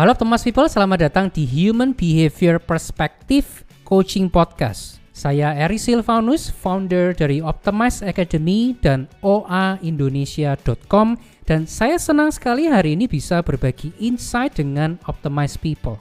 Halo Thomas People, selamat datang di Human Behavior Perspective Coaching Podcast. Saya Eri Silvanus, founder dari Optimize Academy dan oaindonesia.com dan saya senang sekali hari ini bisa berbagi insight dengan Optimize People.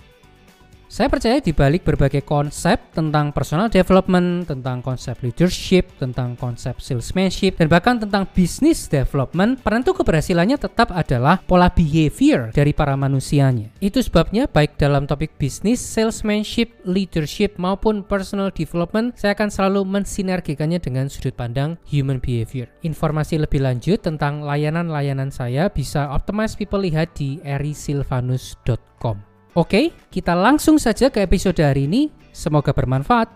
Saya percaya di balik berbagai konsep tentang personal development, tentang konsep leadership, tentang konsep salesmanship, dan bahkan tentang business development, penentu keberhasilannya tetap adalah pola behavior dari para manusianya. Itu sebabnya baik dalam topik bisnis, salesmanship, leadership, maupun personal development, saya akan selalu mensinergikannya dengan sudut pandang human behavior. Informasi lebih lanjut tentang layanan-layanan saya bisa Optimize People lihat di erisilvanus.com. Oke, kita langsung saja ke episode hari ini. Semoga bermanfaat.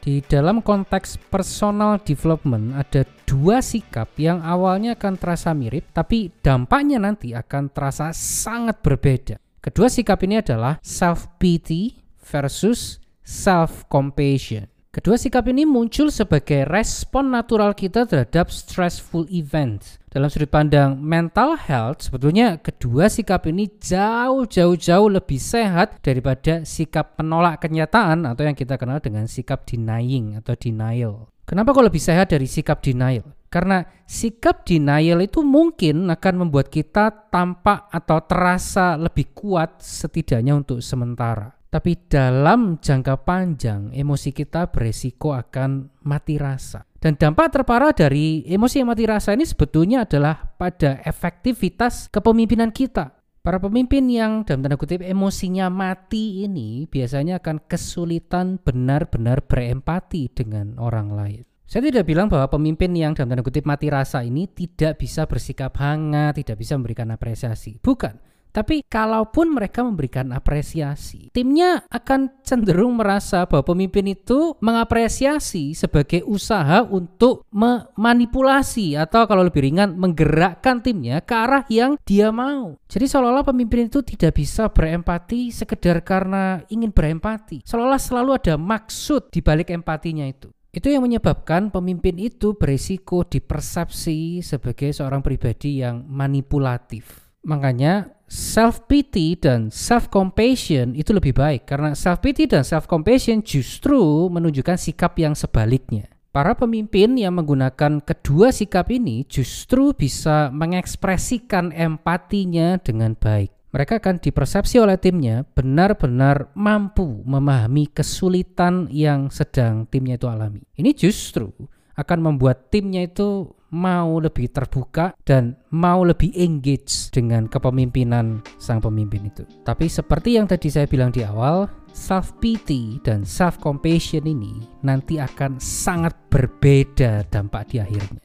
Di dalam konteks personal development ada dua sikap yang awalnya akan terasa mirip tapi dampaknya nanti akan terasa sangat berbeda. Kedua sikap ini adalah self pity versus self compassion. Kedua sikap ini muncul sebagai respon natural kita terhadap stressful event. Dalam sudut pandang mental health, sebetulnya kedua sikap ini jauh-jauh-jauh lebih sehat daripada sikap penolak kenyataan atau yang kita kenal dengan sikap denying atau denial. Kenapa kok lebih sehat dari sikap denial? Karena sikap denial itu mungkin akan membuat kita tampak atau terasa lebih kuat setidaknya untuk sementara. Tapi dalam jangka panjang, emosi kita beresiko akan mati rasa. Dan dampak terparah dari emosi yang mati rasa ini sebetulnya adalah pada efektivitas kepemimpinan kita. Para pemimpin yang dalam tanda kutip emosinya mati ini biasanya akan kesulitan benar-benar berempati dengan orang lain. Saya tidak bilang bahwa pemimpin yang dalam tanda kutip mati rasa ini tidak bisa bersikap hangat, tidak bisa memberikan apresiasi. Bukan. Tapi kalaupun mereka memberikan apresiasi, timnya akan cenderung merasa bahwa pemimpin itu mengapresiasi sebagai usaha untuk memanipulasi atau kalau lebih ringan menggerakkan timnya ke arah yang dia mau. Jadi seolah-olah pemimpin itu tidak bisa berempati sekedar karena ingin berempati. Seolah-olah selalu ada maksud di balik empatinya itu. Itu yang menyebabkan pemimpin itu berisiko dipersepsi sebagai seorang pribadi yang manipulatif. Makanya self pity dan self compassion itu lebih baik karena self pity dan self compassion justru menunjukkan sikap yang sebaliknya. Para pemimpin yang menggunakan kedua sikap ini justru bisa mengekspresikan empatinya dengan baik. Mereka akan dipersepsi oleh timnya benar-benar mampu memahami kesulitan yang sedang timnya itu alami. Ini justru akan membuat timnya itu mau lebih terbuka dan mau lebih engage dengan kepemimpinan sang pemimpin itu. Tapi seperti yang tadi saya bilang di awal, self pity dan self compassion ini nanti akan sangat berbeda dampak di akhirnya.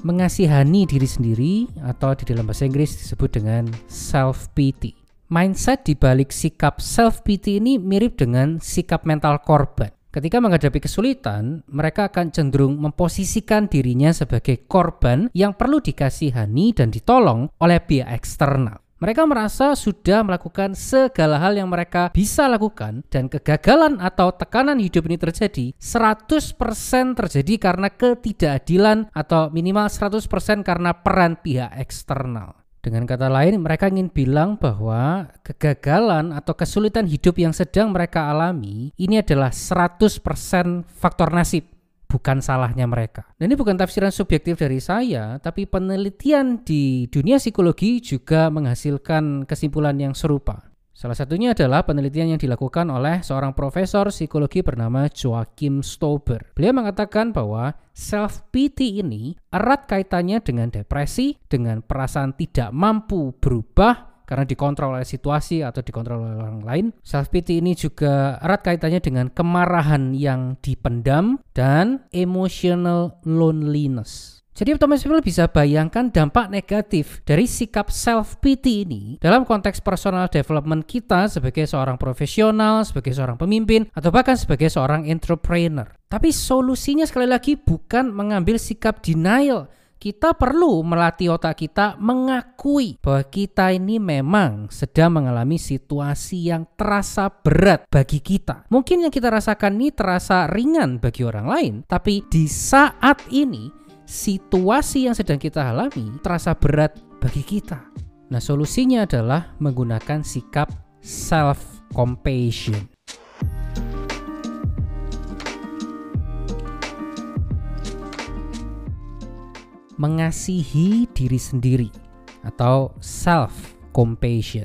Mengasihani diri sendiri atau di dalam bahasa Inggris disebut dengan self pity mindset di balik sikap self pity ini mirip dengan sikap mental korban. Ketika menghadapi kesulitan, mereka akan cenderung memposisikan dirinya sebagai korban yang perlu dikasihani dan ditolong oleh pihak eksternal. Mereka merasa sudah melakukan segala hal yang mereka bisa lakukan dan kegagalan atau tekanan hidup ini terjadi 100% terjadi karena ketidakadilan atau minimal 100% karena peran pihak eksternal. Dengan kata lain, mereka ingin bilang bahwa kegagalan atau kesulitan hidup yang sedang mereka alami ini adalah 100% faktor nasib, bukan salahnya mereka. Dan ini bukan tafsiran subjektif dari saya, tapi penelitian di dunia psikologi juga menghasilkan kesimpulan yang serupa. Salah satunya adalah penelitian yang dilakukan oleh seorang profesor psikologi bernama Joachim Stober. Beliau mengatakan bahwa self-pity ini erat kaitannya dengan depresi, dengan perasaan tidak mampu berubah karena dikontrol oleh situasi atau dikontrol oleh orang lain. Self-pity ini juga erat kaitannya dengan kemarahan yang dipendam dan emotional loneliness. Jadi otomatis people bisa bayangkan dampak negatif dari sikap self pity ini dalam konteks personal development kita sebagai seorang profesional, sebagai seorang pemimpin, atau bahkan sebagai seorang entrepreneur. Tapi solusinya sekali lagi bukan mengambil sikap denial, kita perlu melatih otak kita mengakui bahwa kita ini memang sedang mengalami situasi yang terasa berat bagi kita. Mungkin yang kita rasakan ini terasa ringan bagi orang lain, tapi di saat ini situasi yang sedang kita alami terasa berat bagi kita. Nah, solusinya adalah menggunakan sikap self compassion. mengasihi diri sendiri atau self compassion.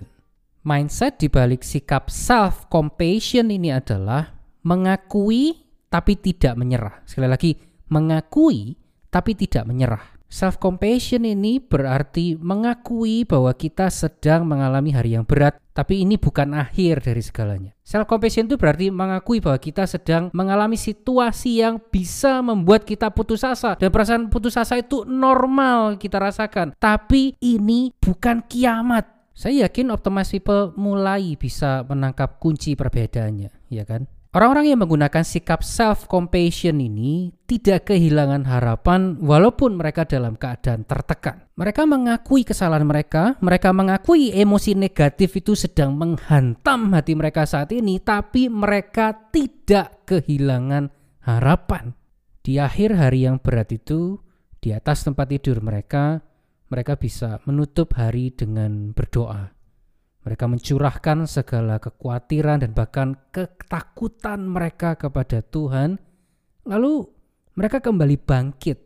Mindset di balik sikap self compassion ini adalah mengakui tapi tidak menyerah. Sekali lagi, mengakui tapi tidak menyerah. Self compassion ini berarti mengakui bahwa kita sedang mengalami hari yang berat, tapi ini bukan akhir dari segalanya. Self compassion itu berarti mengakui bahwa kita sedang mengalami situasi yang bisa membuat kita putus asa dan perasaan putus asa itu normal kita rasakan, tapi ini bukan kiamat. Saya yakin optimis people mulai bisa menangkap kunci perbedaannya, ya kan? Orang-orang yang menggunakan sikap self-compassion ini tidak kehilangan harapan walaupun mereka dalam keadaan tertekan. Mereka mengakui kesalahan mereka, mereka mengakui emosi negatif itu sedang menghantam hati mereka saat ini, tapi mereka tidak kehilangan harapan. Di akhir hari yang berat itu, di atas tempat tidur mereka, mereka bisa menutup hari dengan berdoa. Mereka mencurahkan segala kekhawatiran dan bahkan ketakutan mereka kepada Tuhan. Lalu mereka kembali bangkit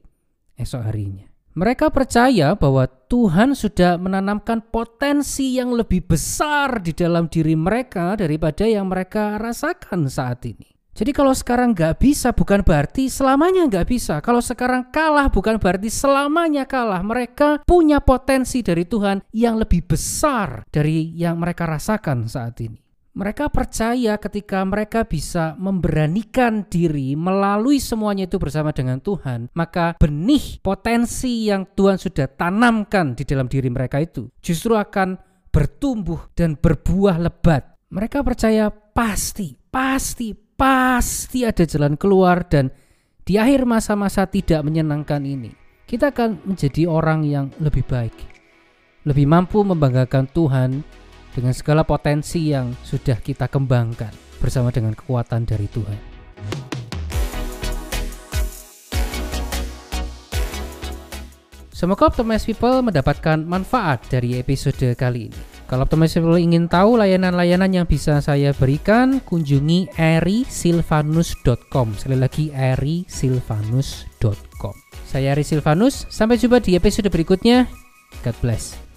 esok harinya. Mereka percaya bahwa Tuhan sudah menanamkan potensi yang lebih besar di dalam diri mereka daripada yang mereka rasakan saat ini. Jadi kalau sekarang nggak bisa bukan berarti selamanya nggak bisa. Kalau sekarang kalah bukan berarti selamanya kalah. Mereka punya potensi dari Tuhan yang lebih besar dari yang mereka rasakan saat ini. Mereka percaya ketika mereka bisa memberanikan diri melalui semuanya itu bersama dengan Tuhan, maka benih potensi yang Tuhan sudah tanamkan di dalam diri mereka itu justru akan bertumbuh dan berbuah lebat. Mereka percaya pasti, pasti, pasti ada jalan keluar dan di akhir masa-masa tidak menyenangkan ini kita akan menjadi orang yang lebih baik lebih mampu membanggakan Tuhan dengan segala potensi yang sudah kita kembangkan bersama dengan kekuatan dari Tuhan. Semoga Optimize People mendapatkan manfaat dari episode kali ini. Kalau People ingin tahu layanan-layanan yang bisa saya berikan, kunjungi erisilvanus.com. Sekali lagi erisilvanus.com. Saya Eri Silvanus, sampai jumpa di episode berikutnya. God bless.